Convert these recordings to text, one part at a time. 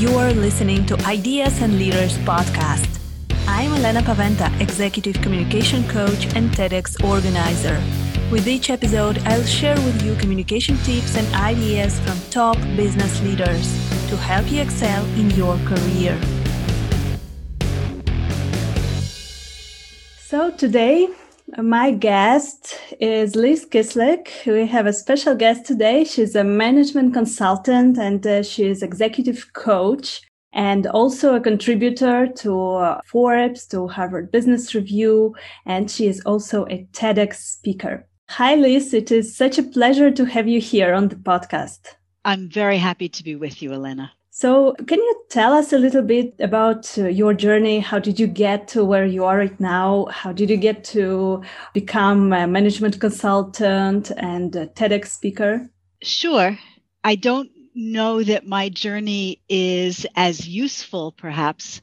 You're listening to Ideas and Leaders podcast. I'm Elena Paventa, Executive Communication Coach and TEDx organizer. With each episode, I'll share with you communication tips and ideas from top business leaders to help you excel in your career. So, today my guest is Liz Kislik. We have a special guest today. She's a management consultant and uh, she's executive coach and also a contributor to uh, Forbes, to Harvard Business Review, and she is also a TEDx speaker. Hi, Liz. It is such a pleasure to have you here on the podcast. I'm very happy to be with you, Elena. So, can you tell us a little bit about uh, your journey? How did you get to where you are right now? How did you get to become a management consultant and a TEDx speaker? Sure. I don't know that my journey is as useful, perhaps,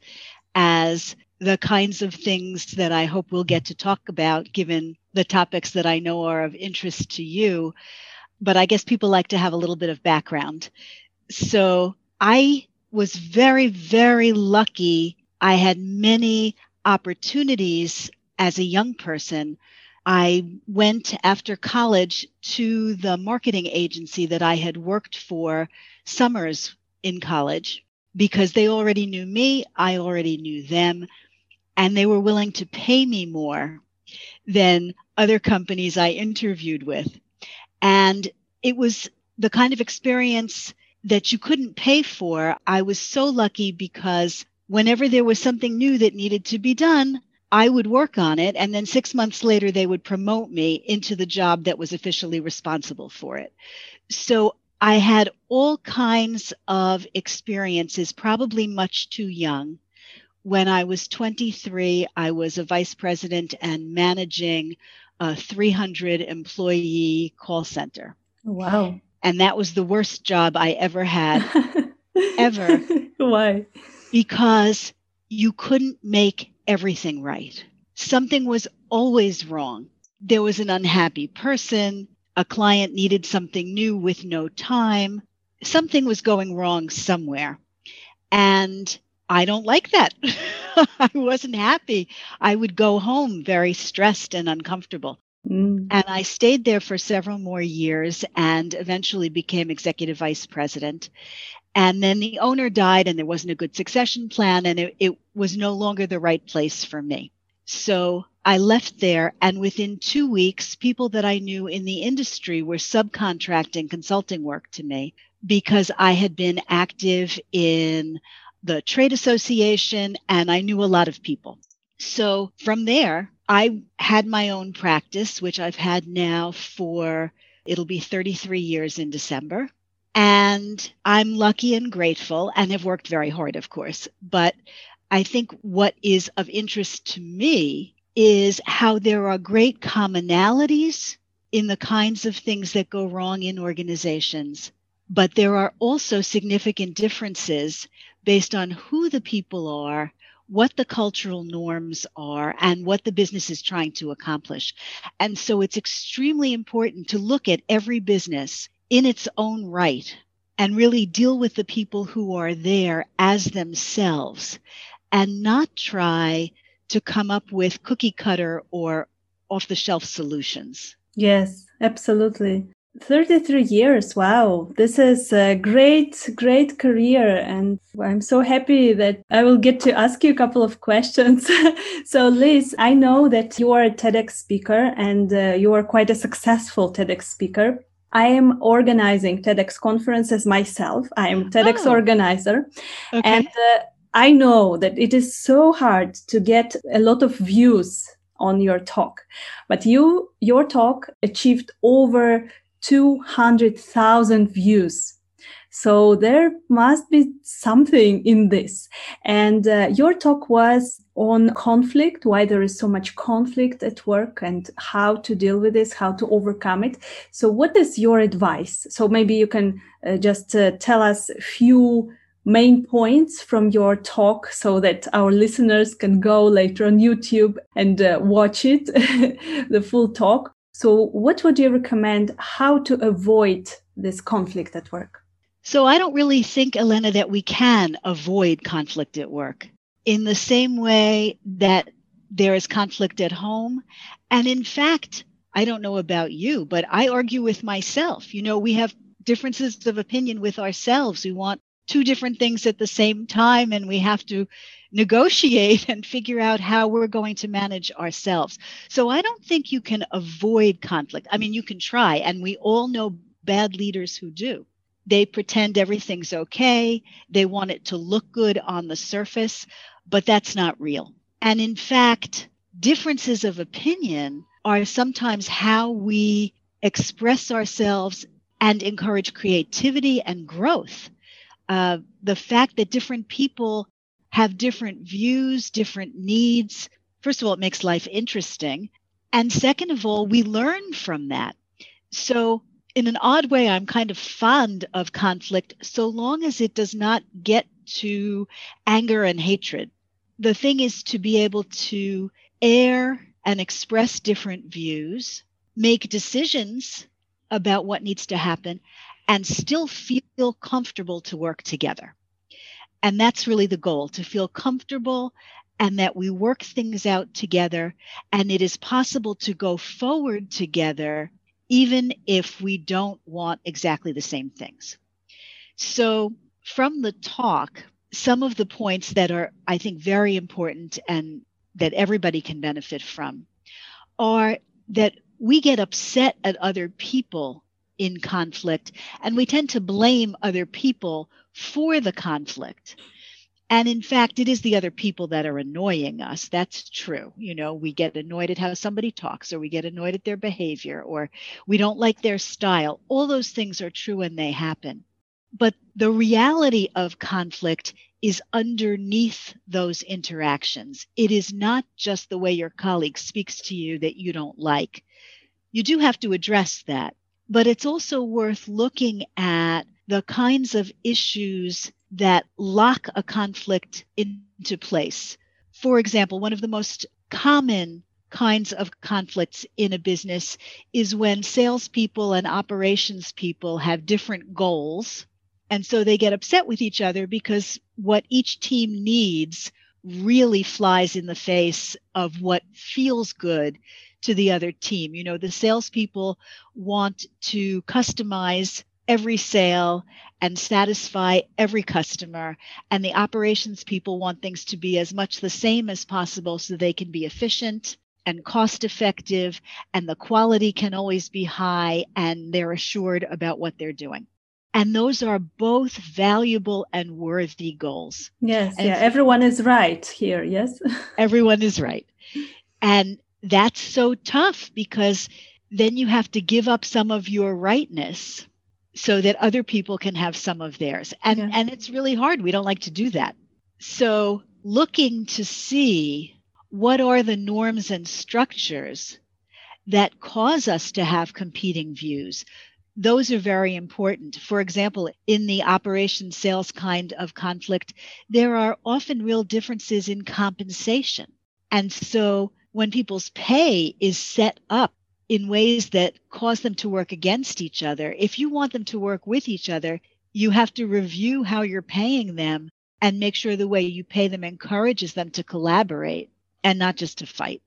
as the kinds of things that I hope we'll get to talk about, given the topics that I know are of interest to you. But I guess people like to have a little bit of background. So, I was very, very lucky. I had many opportunities as a young person. I went after college to the marketing agency that I had worked for summers in college because they already knew me, I already knew them, and they were willing to pay me more than other companies I interviewed with. And it was the kind of experience that you couldn't pay for. I was so lucky because whenever there was something new that needed to be done, I would work on it. And then six months later, they would promote me into the job that was officially responsible for it. So I had all kinds of experiences, probably much too young. When I was 23, I was a vice president and managing a 300 employee call center. Wow. And that was the worst job I ever had, ever. Why? Because you couldn't make everything right. Something was always wrong. There was an unhappy person. A client needed something new with no time. Something was going wrong somewhere. And I don't like that. I wasn't happy. I would go home very stressed and uncomfortable. Mm. And I stayed there for several more years and eventually became executive vice president. And then the owner died, and there wasn't a good succession plan, and it, it was no longer the right place for me. So I left there, and within two weeks, people that I knew in the industry were subcontracting consulting work to me because I had been active in the trade association and I knew a lot of people. So from there, I had my own practice, which I've had now for it'll be 33 years in December. And I'm lucky and grateful and have worked very hard, of course. But I think what is of interest to me is how there are great commonalities in the kinds of things that go wrong in organizations. But there are also significant differences based on who the people are what the cultural norms are and what the business is trying to accomplish. And so it's extremely important to look at every business in its own right and really deal with the people who are there as themselves and not try to come up with cookie cutter or off the shelf solutions. Yes, absolutely. 33 years. Wow. This is a great, great career. And I'm so happy that I will get to ask you a couple of questions. so, Liz, I know that you are a TEDx speaker and uh, you are quite a successful TEDx speaker. I am organizing TEDx conferences myself. I am TEDx oh. organizer. Okay. And uh, I know that it is so hard to get a lot of views on your talk but you your talk achieved over 200,000 views. So there must be something in this. And uh, your talk was on conflict, why there is so much conflict at work and how to deal with this, how to overcome it. So what is your advice? So maybe you can uh, just uh, tell us a few main points from your talk so that our listeners can go later on YouTube and uh, watch it, the full talk. So, what would you recommend how to avoid this conflict at work? So I don't really think, Elena, that we can avoid conflict at work in the same way that there is conflict at home. And in fact, I don't know about you, but I argue with myself. You know, we have differences of opinion with ourselves. We want two different things at the same time, and we have to negotiate and figure out how we're going to manage ourselves. So I don't think you can avoid conflict. I mean, you can try, and we all know bad leaders who do. They pretend everything's okay. They want it to look good on the surface, but that's not real. And in fact, differences of opinion are sometimes how we express ourselves and encourage creativity and growth. Uh, the fact that different people have different views, different needs, first of all, it makes life interesting. And second of all, we learn from that. So in an odd way, I'm kind of fond of conflict so long as it does not get to anger and hatred. The thing is to be able to air and express different views, make decisions about what needs to happen, and still feel comfortable to work together. And that's really the goal to feel comfortable and that we work things out together. And it is possible to go forward together even if we don't want exactly the same things. So, from the talk, some of the points that are, I think, very important and that everybody can benefit from are that we get upset at other people in conflict and we tend to blame other people for the conflict. And in fact, it is the other people that are annoying us. That's true. You know, we get annoyed at how somebody talks, or we get annoyed at their behavior, or we don't like their style. All those things are true and they happen. But the reality of conflict is underneath those interactions. It is not just the way your colleague speaks to you that you don't like. You do have to address that. But it's also worth looking at the kinds of issues that lock a conflict into place. For example, one of the most common kinds of conflicts in a business is when salespeople and operations people have different goals. And so they get upset with each other because what each team needs really flies in the face of what feels good to the other team. You know, the salespeople want to customize every sale and satisfy every customer. And the operations people want things to be as much the same as possible so they can be efficient and cost effective and the quality can always be high and they're assured about what they're doing. And those are both valuable and worthy goals. Yes, and yeah, everyone is right here. Yes. everyone is right. And that's so tough because then you have to give up some of your rightness so that other people can have some of theirs. And yeah. and it's really hard. We don't like to do that. So looking to see what are the norms and structures that cause us to have competing views. Those are very important. For example, in the operation sales kind of conflict, there are often real differences in compensation. And so when people's pay is set up in ways that cause them to work against each other. If you want them to work with each other, you have to review how you're paying them and make sure the way you pay them encourages them to collaborate and not just to fight.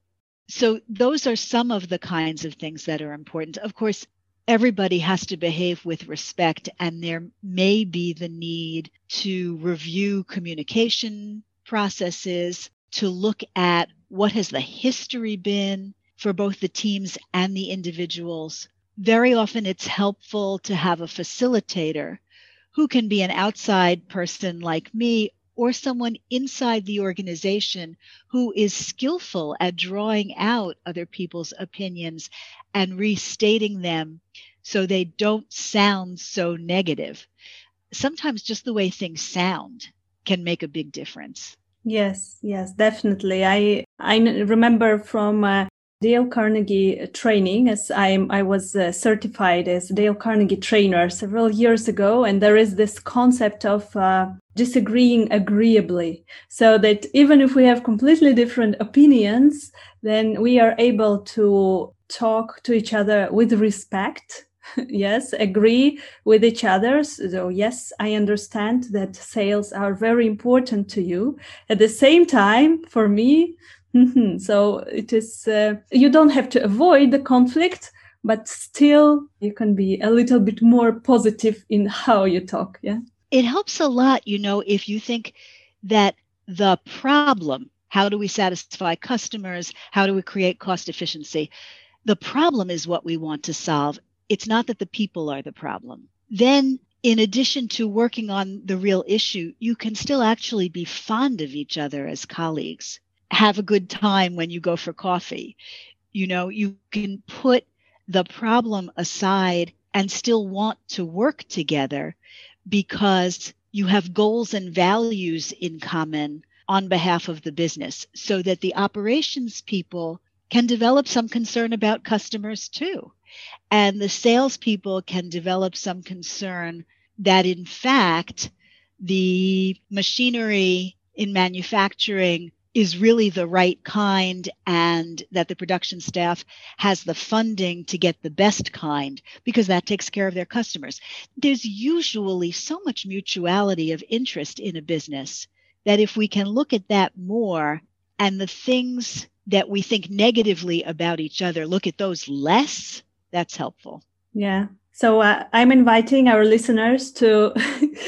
So, those are some of the kinds of things that are important. Of course, everybody has to behave with respect, and there may be the need to review communication processes, to look at what has the history been for both the teams and the individuals. Very often it's helpful to have a facilitator who can be an outside person like me or someone inside the organization who is skillful at drawing out other people's opinions and restating them so they don't sound so negative. Sometimes just the way things sound can make a big difference. Yes, yes, definitely. I I remember from uh, Dale Carnegie training as I I was uh, certified as Dale Carnegie trainer several years ago and there is this concept of uh, disagreeing agreeably so that even if we have completely different opinions then we are able to talk to each other with respect yes agree with each other. So yes i understand that sales are very important to you. At the same time for me so it is uh, you don't have to avoid the conflict but still you can be a little bit more positive in how you talk yeah? It helps a lot you know if you think that the problem how do we satisfy customers? How do we create cost efficiency? The problem is what we want to solve it's not that the people are the problem. Then, in addition to working on the real issue, you can still actually be fond of each other as colleagues. Have a good time when you go for coffee. You know, you can put the problem aside and still want to work together because you have goals and values in common on behalf of the business so that the operations people can develop some concern about customers too. And the salespeople can develop some concern that, in fact, the machinery in manufacturing is really the right kind and that the production staff has the funding to get the best kind because that takes care of their customers. There's usually so much mutuality of interest in a business that if we can look at that more and the things that we think negatively about each other, look at those less, that's helpful. Yeah. So uh, I'm inviting our listeners to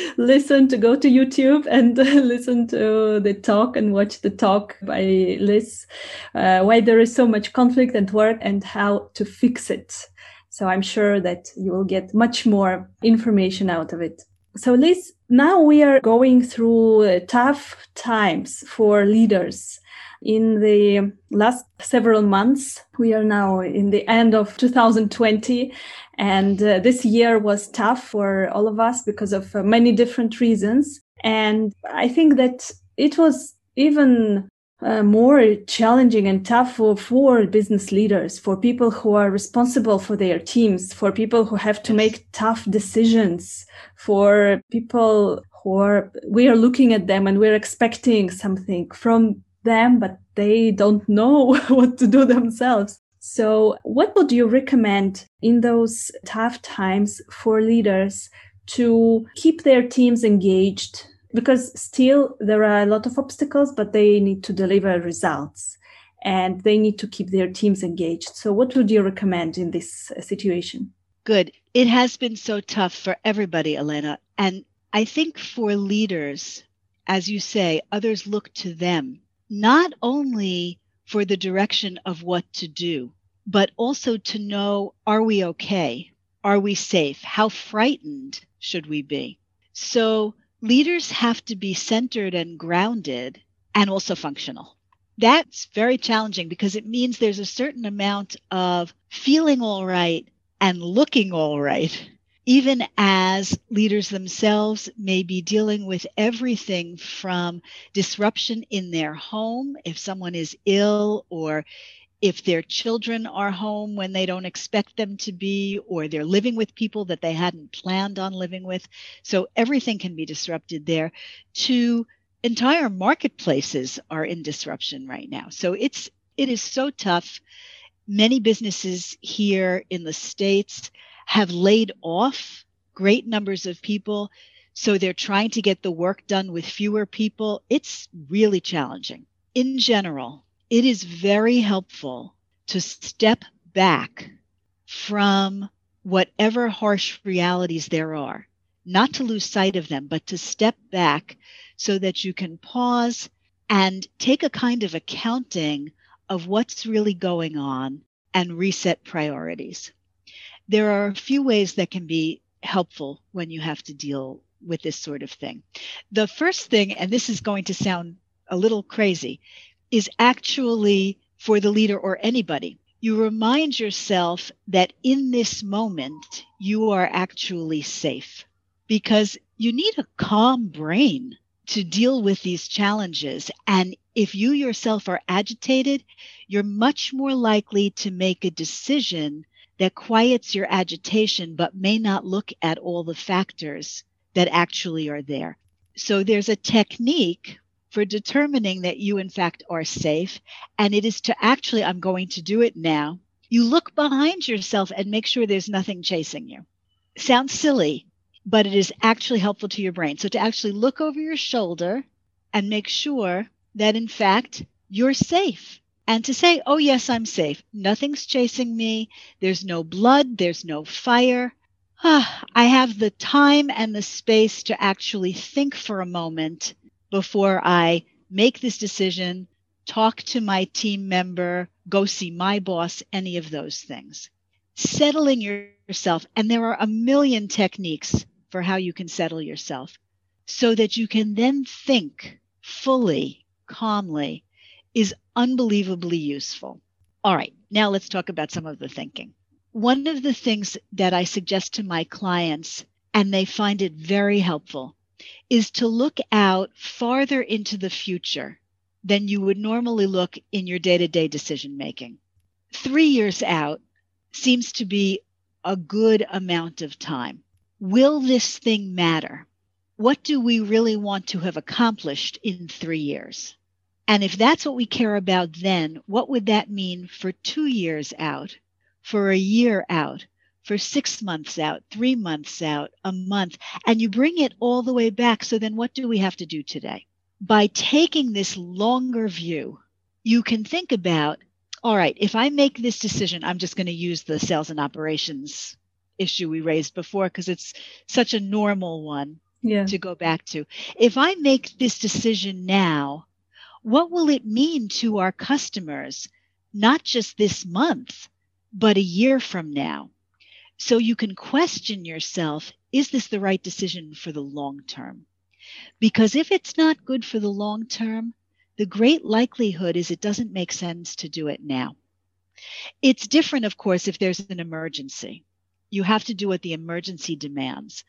listen, to go to YouTube and listen to the talk and watch the talk by Liz, uh, why there is so much conflict at work and how to fix it. So I'm sure that you will get much more information out of it. So Liz, now we are going through uh, tough times for leaders in the last several months. We are now in the end of 2020, and uh, this year was tough for all of us because of uh, many different reasons. And I think that it was even uh, more challenging and tough for, for business leaders, for people who are responsible for their teams, for people who have to make tough decisions, for people who are, we are looking at them and we're expecting something from them, but they don't know what to do themselves. So, what would you recommend in those tough times for leaders to keep their teams engaged? Because still there are a lot of obstacles, but they need to deliver results and they need to keep their teams engaged. So, what would you recommend in this situation? Good. It has been so tough for everybody, Elena. And I think for leaders, as you say, others look to them not only for the direction of what to do, but also to know are we okay? Are we safe? How frightened should we be? So leaders have to be centered and grounded and also functional. That's very challenging because it means there's a certain amount of feeling all right and looking all right even as leaders themselves may be dealing with everything from disruption in their home, if someone is ill, or if their children are home when they don't expect them to be, or they're living with people that they hadn't planned on living with. So everything can be disrupted there, to entire marketplaces are in disruption right now. So it's it is so tough. Many businesses here in the States have laid off great numbers of people. So they're trying to get the work done with fewer people. It's really challenging. In general, it is very helpful to step back from whatever harsh realities there are, not to lose sight of them, but to step back so that you can pause and take a kind of accounting of what's really going on and reset priorities there are a few ways that can be helpful when you have to deal with this sort of thing. The first thing, and this is going to sound a little crazy, is actually for the leader or anybody. You remind yourself that in this moment, you are actually safe because you need a calm brain to deal with these challenges. And if you yourself are agitated, you're much more likely to make a decision that quiets your agitation but may not look at all the factors that actually are there. So there's a technique for determining that you, in fact, are safe. And it is to actually, I'm going to do it now. You look behind yourself and make sure there's nothing chasing you. Sounds silly, but it is actually helpful to your brain. So to actually look over your shoulder and make sure that in fact you're safe and to say, oh, yes, I'm safe. Nothing's chasing me. There's no blood. There's no fire. Ah, I have the time and the space to actually think for a moment before I make this decision, talk to my team member, go see my boss, any of those things. Settling yourself, and there are a million techniques for how you can settle yourself so that you can then think fully, calmly, is unbelievably useful. All right, now let's talk about some of the thinking. One of the things that I suggest to my clients, and they find it very helpful, is to look out farther into the future than you would normally look in your day to day decision making. Three years out seems to be a good amount of time. Will this thing matter? What do we really want to have accomplished in three years? And if that's what we care about then, what would that mean for two years out, for a year out, for six months out, three months out, a month? And you bring it all the way back. So then what do we have to do today? By taking this longer view, you can think about all right, if I make this decision, I'm just going to use the sales and operations issue we raised before because it's such a normal one yeah. to go back to. If I make this decision now, what will it mean to our customers, not just this month, but a year from now? So you can question yourself is this the right decision for the long term? Because if it's not good for the long term, the great likelihood is it doesn't make sense to do it now. It's different, of course, if there's an emergency. You have to do what the emergency demands.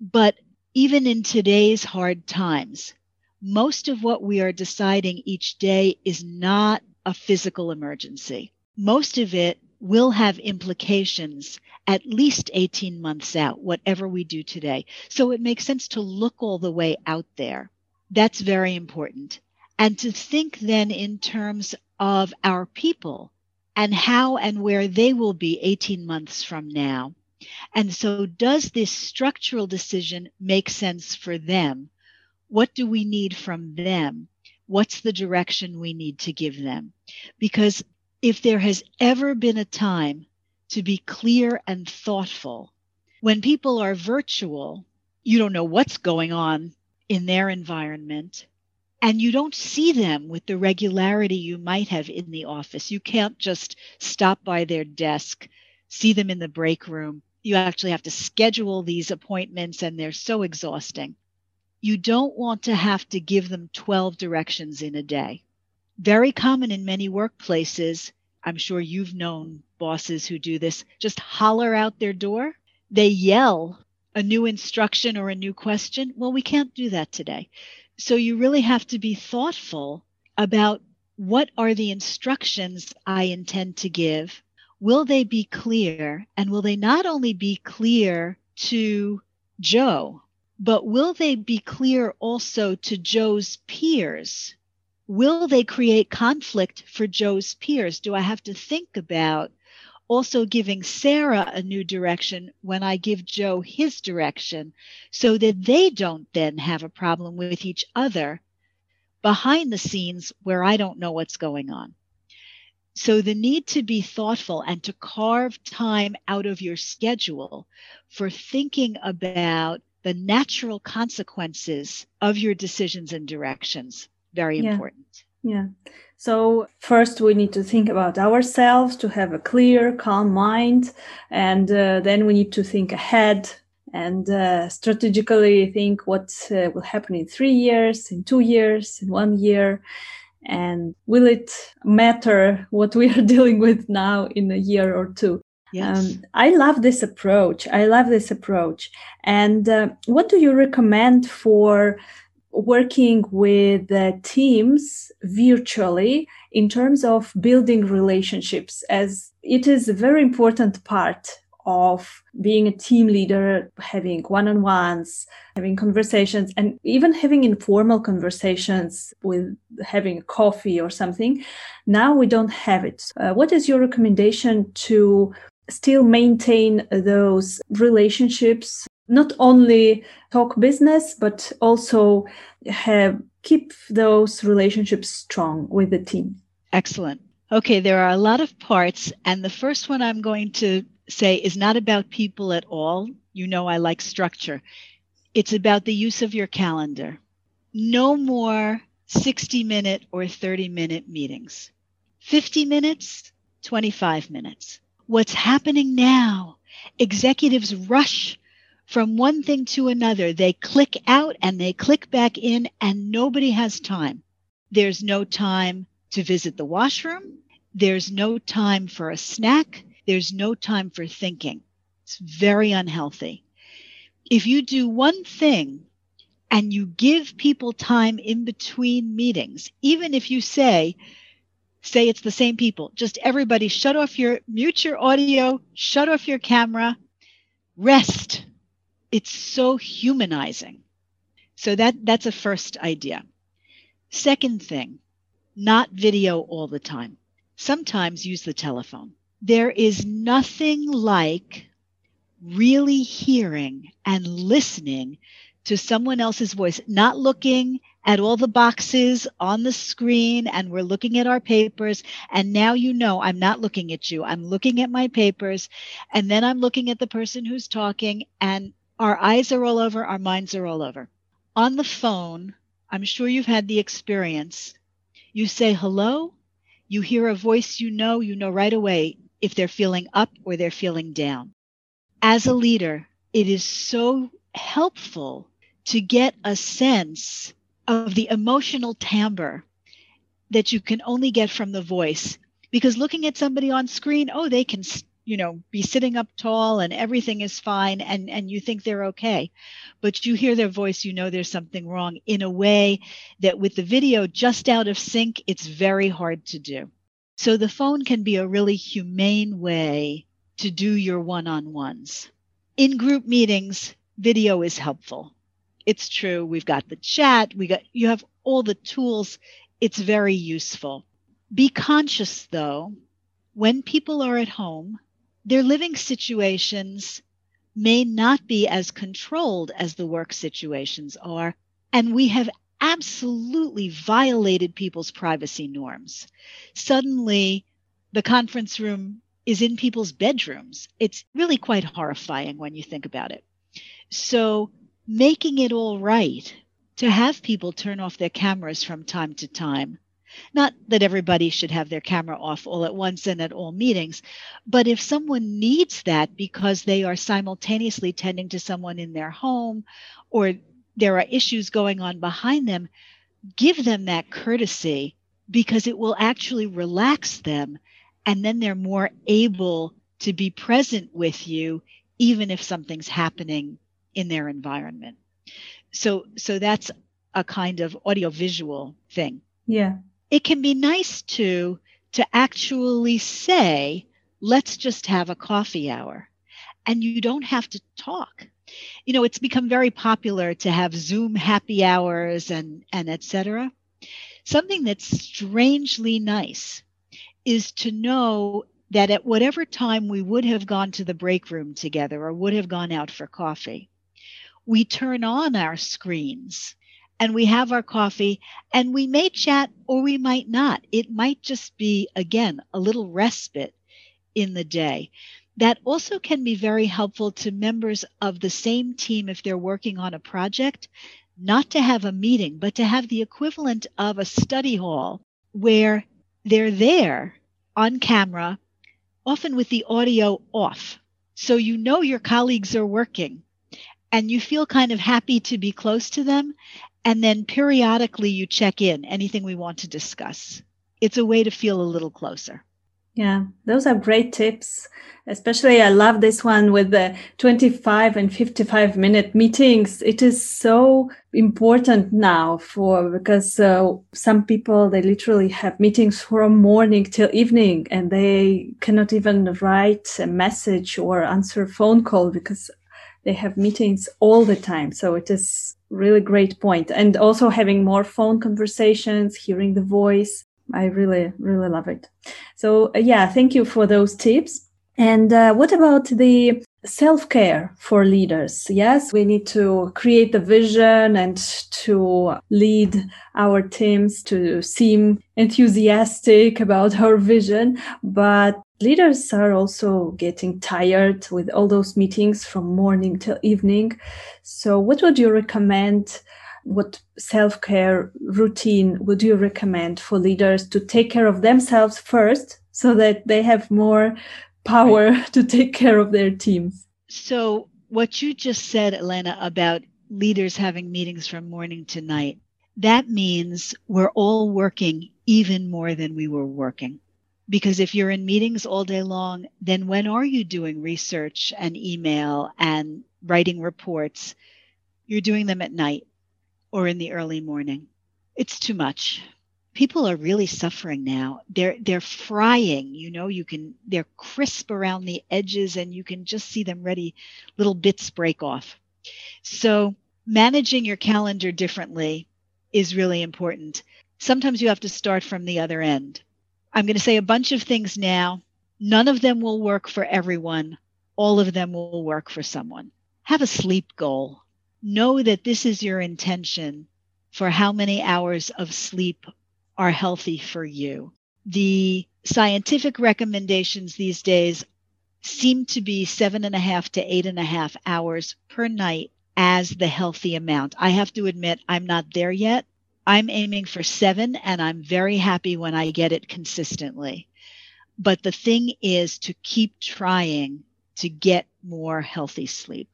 But even in today's hard times, most of what we are deciding each day is not a physical emergency. Most of it will have implications at least 18 months out, whatever we do today. So it makes sense to look all the way out there. That's very important. And to think then in terms of our people and how and where they will be 18 months from now. And so, does this structural decision make sense for them? What do we need from them? What's the direction we need to give them? Because if there has ever been a time to be clear and thoughtful, when people are virtual, you don't know what's going on in their environment and you don't see them with the regularity you might have in the office. You can't just stop by their desk, see them in the break room. You actually have to schedule these appointments, and they're so exhausting you don't want to have to give them 12 directions in a day. Very common in many workplaces. I'm sure you've known bosses who do this, just holler out their door. They yell a new instruction or a new question. Well, we can't do that today. So you really have to be thoughtful about what are the instructions I intend to give? Will they be clear? And will they not only be clear to Joe, but will they be clear also to Joe's peers? Will they create conflict for Joe's peers? Do I have to think about also giving Sarah a new direction when I give Joe his direction so that they don't then have a problem with each other behind the scenes where I don't know what's going on? So, the need to be thoughtful and to carve time out of your schedule for thinking about the natural consequences of your decisions and directions. Very yeah. important. Yeah. So, first, we need to think about ourselves to have a clear, calm mind. And uh, then we need to think ahead and uh, strategically think what uh, will happen in three years, in two years, in one year. And will it matter what we are dealing with now in a year or two? Yes. Um, I love this approach. I love this approach. And uh, what do you recommend for working with uh, teams virtually in terms of building relationships, as it is a very important part of being a team leader, having one on ones, having conversations, and even having informal conversations with having coffee or something. Now we don't have it. Uh, what is your recommendation to still maintain those relationships? Not only talk business, but also have keep those relationships strong with the team. Excellent. Okay, there are a lot of parts, and the first one I'm going to say is not about people at all. You know, I like structure. It's about the use of your calendar. No more 60 minute or 30 minute meetings. 50 minutes, 25 minutes. What's happening now? Executives rush from one thing to another. They click out and they click back in, and nobody has time. There's no time to visit the washroom. There's no time for a snack. There's no time for thinking. It's very unhealthy. If you do one thing and you give people time in between meetings, even if you say, say it's the same people, just everybody shut off your, mute your audio, shut off your camera, rest. It's so humanizing. So that, that's a first idea. Second thing, not video all the time. Sometimes use the telephone. There is nothing like really hearing and listening to someone else's voice, not looking at all the boxes on the screen and we're looking at our papers. And now you know I'm not looking at you. I'm looking at my papers. And then I'm looking at the person who's talking, and our eyes are all over, our minds are all over. On the phone, I'm sure you've had the experience you say hello, you hear a voice you know, you know right away if they're feeling up or they're feeling down. As a leader, it is so helpful to get a sense of the emotional timbre that you can only get from the voice. Because looking at somebody on screen oh they can you know be sitting up tall and everything is fine and and you think they're okay. But you hear their voice you know there's something wrong in a way that with the video just out of sync it's very hard to do. So the phone can be a really humane way to do your one-on-ones. In group meetings video is helpful it's true we've got the chat we got you have all the tools it's very useful be conscious though when people are at home their living situations may not be as controlled as the work situations are. And we have absolutely violated people's privacy norms. Suddenly, the conference room is in people's bedrooms. It's really quite horrifying when you think about it. So, making it all right to have people turn off their cameras from time to time. Not that everybody should have their camera off all at once and at all meetings, but if someone needs that because they are simultaneously tending to someone in their home or there are issues going on behind them, give them that courtesy because it will actually relax them and then they're more able to be present with you even if something's happening in their environment. So so that's a kind of audiovisual thing. Yeah it can be nice to to actually say let's just have a coffee hour and you don't have to talk you know it's become very popular to have zoom happy hours and and etc something that's strangely nice is to know that at whatever time we would have gone to the break room together or would have gone out for coffee we turn on our screens and we have our coffee and we may chat or we might not. It might just be, again, a little respite in the day. That also can be very helpful to members of the same team if they're working on a project, not to have a meeting, but to have the equivalent of a study hall where they're there on camera, often with the audio off. So you know your colleagues are working and you feel kind of happy to be close to them and then periodically you check in anything we want to discuss. It's a way to feel a little closer. Yeah, those are great tips. Especially, I love this one with the 25 and 55 minute meetings. It is so important now for because uh, some people they literally have meetings from morning till evening and they cannot even write a message or answer a phone call because they have meetings all the time. So it is really great point. And also having more phone conversations, hearing the voice I really, really love it. So, uh, yeah, thank you for those tips. And uh, what about the self care for leaders? Yes, we need to create the vision and to lead our teams to seem enthusiastic about our vision. But leaders are also getting tired with all those meetings from morning till evening. So, what would you recommend? what self care routine would you recommend for leaders to take care of themselves first so that they have more power right. to take care of their teams? So, what you just said, Elena, about leaders having meetings from morning to night, that means we're all working even more than we were working. Because if you're in meetings all day long, then when are you doing research and email and writing reports? You're doing them at night or in the early morning. It's too much. People are really suffering now. They're they're frying, you know, you can they're crisp around the edges and you can just see them ready little bits break off. So, managing your calendar differently is really important. Sometimes you have to start from the other end. I'm going to say a bunch of things now. None of them will work for everyone. All of them will work for someone. Have a sleep goal know that this is your intention for how many hours of sleep are healthy for you. The scientific recommendations these days seem to be seven and a half to eight and a half hours per night as the healthy amount. I have to admit, I'm not there yet. I'm aiming for seven, and I'm very happy when I get it consistently. But the thing is to keep trying to get more healthy sleep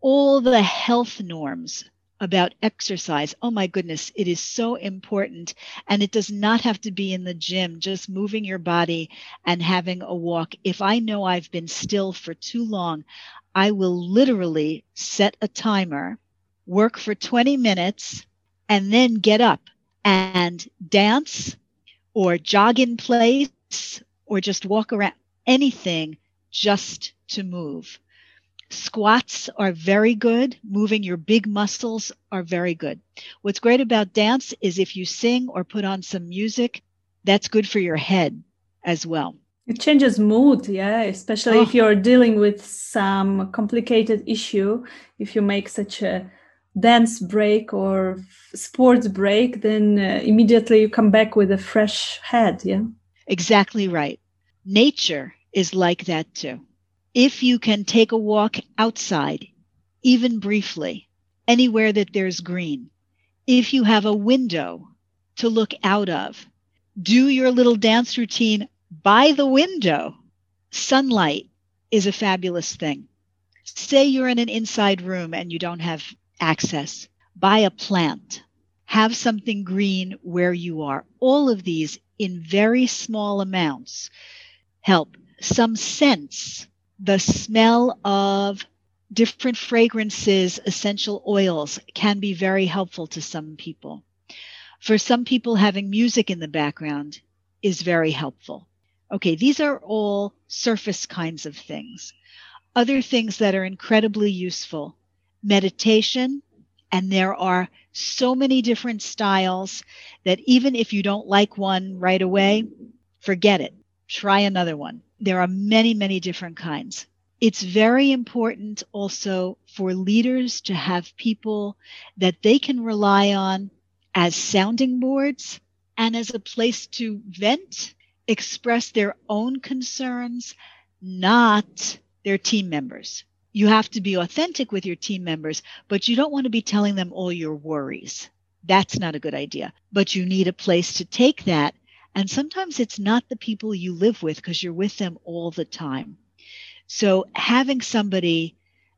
all the health norms about exercise. Oh my goodness, it is so important. And it does not have to be in the gym, just moving your body and having a walk. If I know I've been still for too long, I will literally set a timer, work for 20 minutes, and then get up and dance or jog in place or just walk around anything just to move. Squats are very good. Moving your big muscles are very good. What's great about dance is if you sing or put on some music, that's good for your head as well. It changes mood, yeah, especially oh. if you're dealing with some complicated issue. If you make such a dance break or sports break, then uh, immediately you come back with a fresh head, yeah. Exactly right. Nature is like that too. If you can take a walk outside, even briefly, anywhere that there's green, if you have a window to look out of, do your little dance routine by the window. Sunlight is a fabulous thing. Say you're in an inside room and you don't have access, buy a plant, have something green where you are. All of these in very small amounts help. Some scents the smell of different fragrances, essential oils can be very helpful to some people. For some people, having music in the background is very helpful. Okay, these are all surface kinds of things. Other things that are incredibly useful meditation, and there are so many different styles that even if you don't like one right away, forget it. Try another one there are many, many different kinds. It's very important also for leaders to have people that they can rely on as sounding boards and as a place to vent, express their own concerns, not their team members. You have to be authentic with your team members, but you don't want to be telling them all your worries. That's not a good idea. But you need a place to take that and sometimes it's not the people you live with because you're with them all the time. So having somebody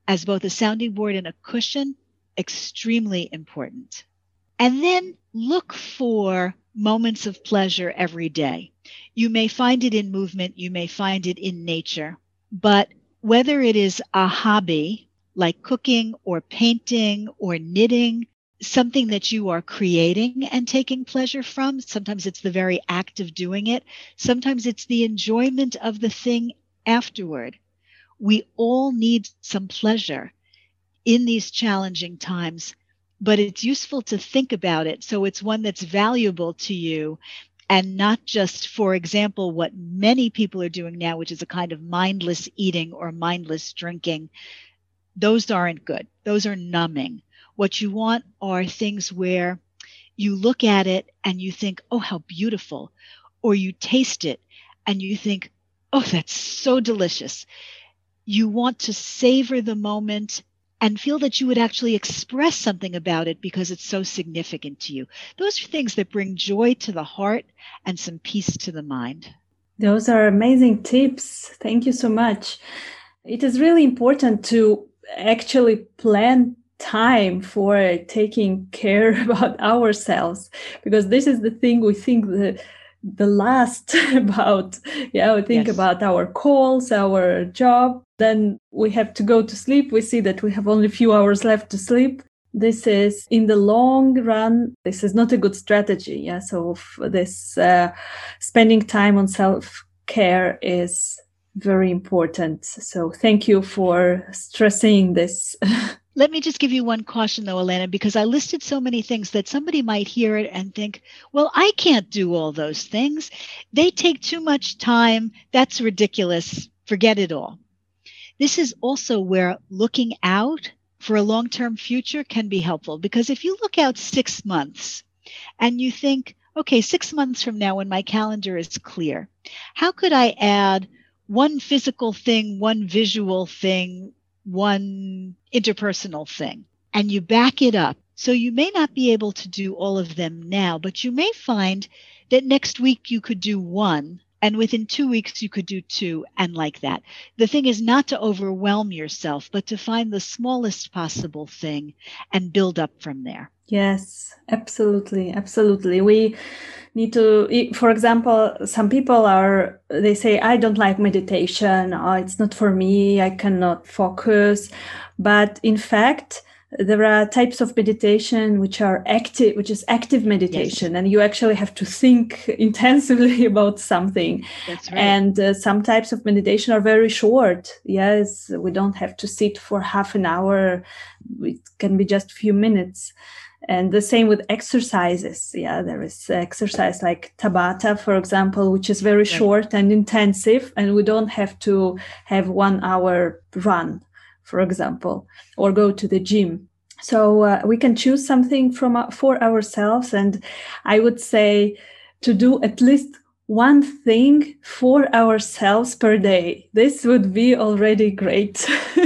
as both a sounding board and a cushion, extremely important. And then look for moments of pleasure every day. You may find it in movement, you may find it in nature, but whether it is a hobby like cooking or painting or knitting, something that you are creating and taking pleasure from. Sometimes it's the very act of doing it. Sometimes it's the enjoyment of the thing afterward. We all need some pleasure in these challenging times, but it's useful to think about it. So it's one that's valuable to you and not just, for example, what many people are doing now, which is a kind of mindless eating or mindless drinking. Those aren't good. Those are numbing what you want are things where you look at it and you think, oh, how beautiful. Or you taste it and you think, oh, that's so delicious. You want to savor the moment and feel that you would actually express something about it because it's so significant to you. Those are things that bring joy to the heart and some peace to the mind. Those are amazing tips. Thank you so much. It is really important to actually plan time for taking care about ourselves because this is the thing we think the the last about. Yeah we think yes. about our calls our job. Then we have to go to sleep. We see that we have only a few hours left to sleep. This is in the long run this is not a good strategy. Yeah so this uh, spending time on self care is very important. So thank you for stressing this Let me just give you one caution though, Elena, because I listed so many things that somebody might hear it and think, well, I can't do all those things. They take too much time. That's ridiculous. Forget it all. This is also where looking out for a long term future can be helpful because if you look out six months and you think, okay, six months from now when my calendar is clear, how could I add one physical thing, one visual thing, one interpersonal thing and you back it up. So you may not be able to do all of them now, but you may find that next week you could do one and within two weeks you could do two and like that. The thing is not to overwhelm yourself but to find the smallest possible thing and build up from there. Yes absolutely absolutely. We need to for example some people are they say i don't like meditation. Oh, it's not for me. I cannot focus. But in fact there are types of meditation which are active which is active meditation yes. and you actually have to think intensively about something That's right. and uh, some types of meditation are very short yes we don't have to sit for half an hour it can be just a few minutes and the same with exercises yeah there is exercise like tabata for example which is very right. short and intensive and we don't have to have one hour run for example or go to the gym. So uh, we can choose something from uh, for ourselves and i would say to do at least one thing for ourselves per day. This would be already great.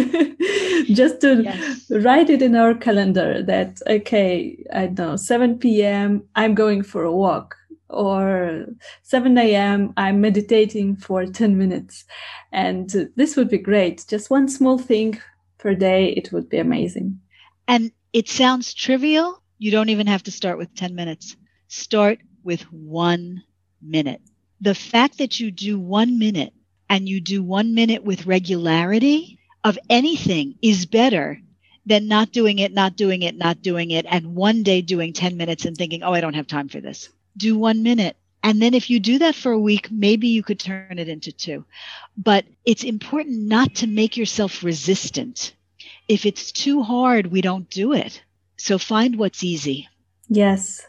Just to yes. write it in our calendar that okay i don't know 7 p.m i'm going for a walk or 7 a.m i'm meditating for 10 minutes. And this would be great. Just one small thing per day it would be amazing. And it sounds trivial. You don't even have to start with 10 minutes. Start with one minute. The fact that you do one minute and you do one minute with regularity of anything is better than not doing it, not doing it, not doing it, and one day doing 10 minutes and thinking, oh, I don't have time for this. Do one minute. And then if you do that for a week, maybe you could turn it into two. But it's important not to make yourself resistant. If it's too hard, we don't do it. So find what's easy. Yes.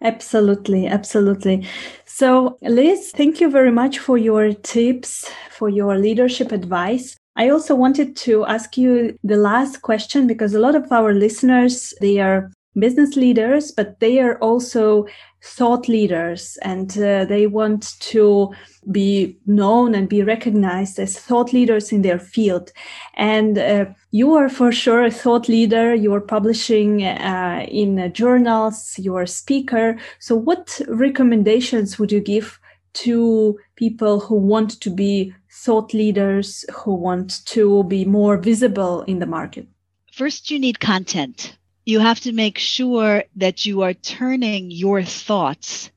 Absolutely, absolutely. So, Liz, thank you very much for your tips, for your leadership advice. I also wanted to ask you the last question because a lot of our listeners, they are business leaders, but they are also thought leaders and uh, they want to be known and be recognized as thought leaders in their field. And uh, you are for sure a thought leader. You are publishing uh, in uh, journals, you are a speaker. So, what recommendations would you give to people who want to be thought leaders who want to be more visible in the market? First, you need content. You have to make sure that you are turning your thoughts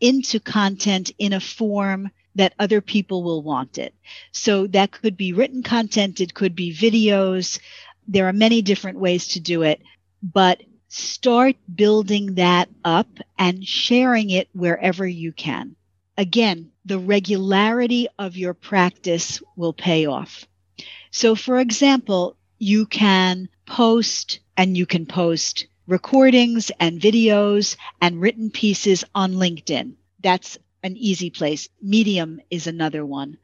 into content in a form that other people will want it. So that could be written content, it could be videos. There are many different ways to do it, but start building that up and sharing it wherever you can. Again, the regularity of your practice will pay off. So, for example, you can post and you can post recordings and videos and written pieces on LinkedIn. That's an easy place. Medium is another one.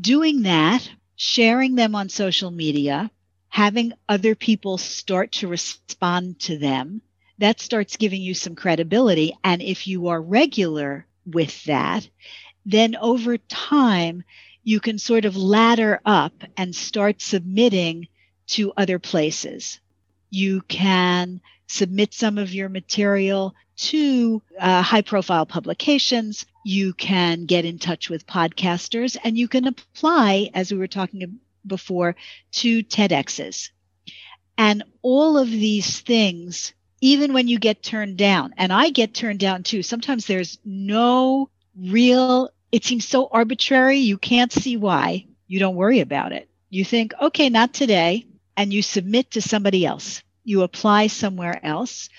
Doing that, sharing them on social media, having other people start to respond to them, that starts giving you some credibility. And if you are regular with that, then over time, you can sort of ladder up and start submitting to other places. You can submit some of your material to uh, high profile publications. You can get in touch with podcasters and you can apply, as we were talking before, to TEDx's. And all of these things, even when you get turned down, and I get turned down too, sometimes there's no real, it seems so arbitrary. You can't see why. You don't worry about it. You think, okay, not today. And you submit to somebody else. You apply somewhere else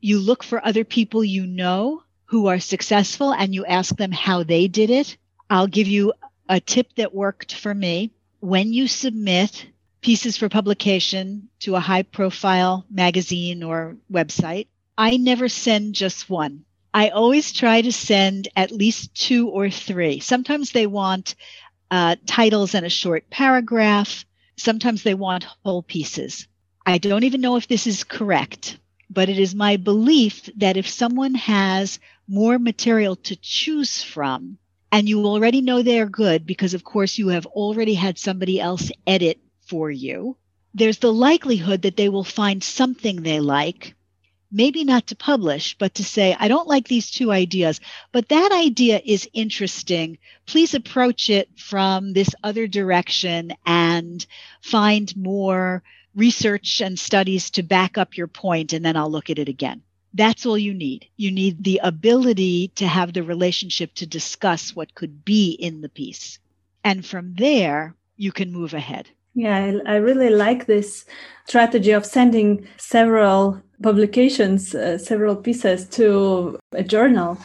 you look for other people you know who are successful and you ask them how they did it. I'll give you a tip that worked for me. When you submit pieces for publication to a high profile magazine or website, I never send just one. I always try to send at least two or three. Sometimes they want uh, titles and a short paragraph. Sometimes they want whole pieces. I don't even know if this is correct, but it is my belief that if someone has more material to choose from, and you already know they're good because, of course, you have already had somebody else edit for you, there's the likelihood that they will find something they like. Maybe not to publish, but to say, I don't like these two ideas, but that idea is interesting. Please approach it from this other direction and find more research and studies to back up your point, and then I'll look at it again. That's all you need. You need the ability to have the relationship to discuss what could be in the piece. And from there, you can move ahead. Yeah, I, I really like this strategy of sending several publications, uh, several pieces to a journal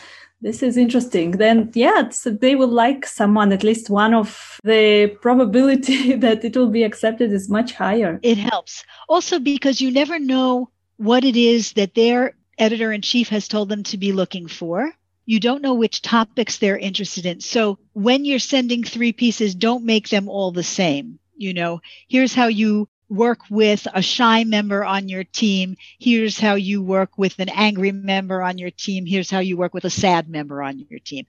this is interesting. Then, yeah, they will like someone, at least one of the probability that it will be accepted is much higher. It helps. Also, because you never know what it is that their editor in chief has told them to be looking for. You don't know which topics they're interested in. So when you're sending three pieces, don't make them all the same. You know, here's how you work with a shy member on your team. Here's how you work with an angry member on your team. Here's how you work with a sad member on your team.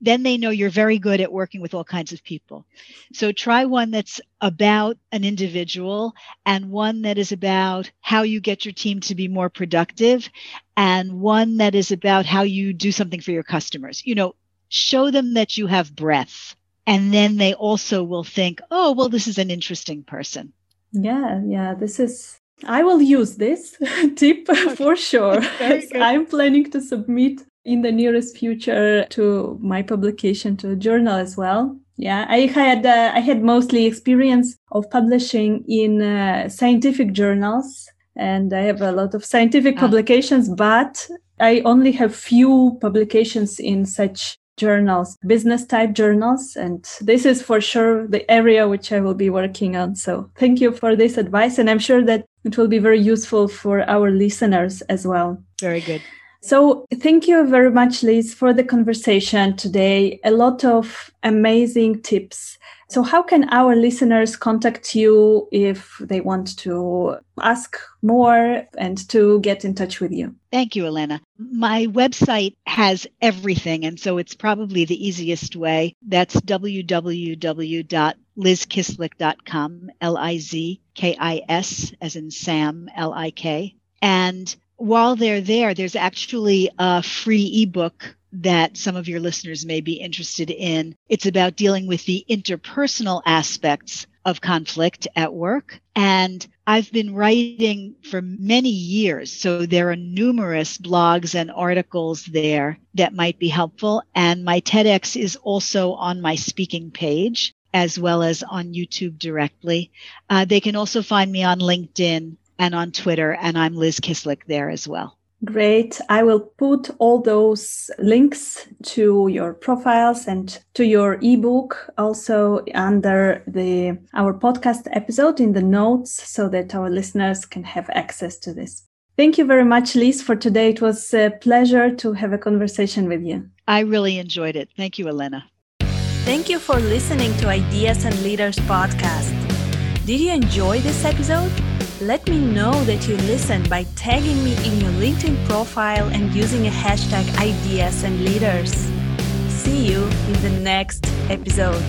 Then they know you're very good at working with all kinds of people. So try one that's about an individual and one that is about how you get your team to be more productive and one that is about how you do something for your customers. You know, show them that you have breadth. And then they also will think, oh, well, this is an interesting person. Yeah, yeah, this is. I will use this tip for sure. I'm planning to submit in the nearest future to my publication to a journal as well. Yeah, I had uh, I had mostly experience of publishing in uh, scientific journals, and I have a lot of scientific ah. publications, but I only have few publications in such journals, business type journals. And this is for sure the area which I will be working on. So thank you for this advice. And I'm sure that it will be very useful for our listeners as well. Very good. So, thank you very much, Liz, for the conversation today. A lot of amazing tips so, how can our listeners contact you if they want to ask more and to get in touch with you? Thank you, Elena. My website has everything, and so it's probably the easiest way. That's www.lizkislik.com, L I Z K I S, as in Sam, L I K. And while they're there, there's actually a free ebook that some of your listeners may be interested in. It's about dealing with the interpersonal aspects of conflict at work. And I've been writing for many years, so there are numerous blogs and articles there that might be helpful. And my TEDx is also on my speaking page as well as on YouTube directly. Uh, they can also find me on LinkedIn and on Twitter, and I'm Liz Kislik there as well. Great. I will put all those links to your profiles and to your ebook also under the our podcast episode in the notes so that our listeners can have access to this. Thank you very much, Liz, for today. It was a pleasure to have a conversation with you. I really enjoyed it. Thank you, Elena. Thank you for listening to Ideas and Leaders podcast. Did you enjoy this episode? Let me know that you listened by tagging me in your LinkedIn profile and using a hashtag ideas and leaders. See you in the next episode.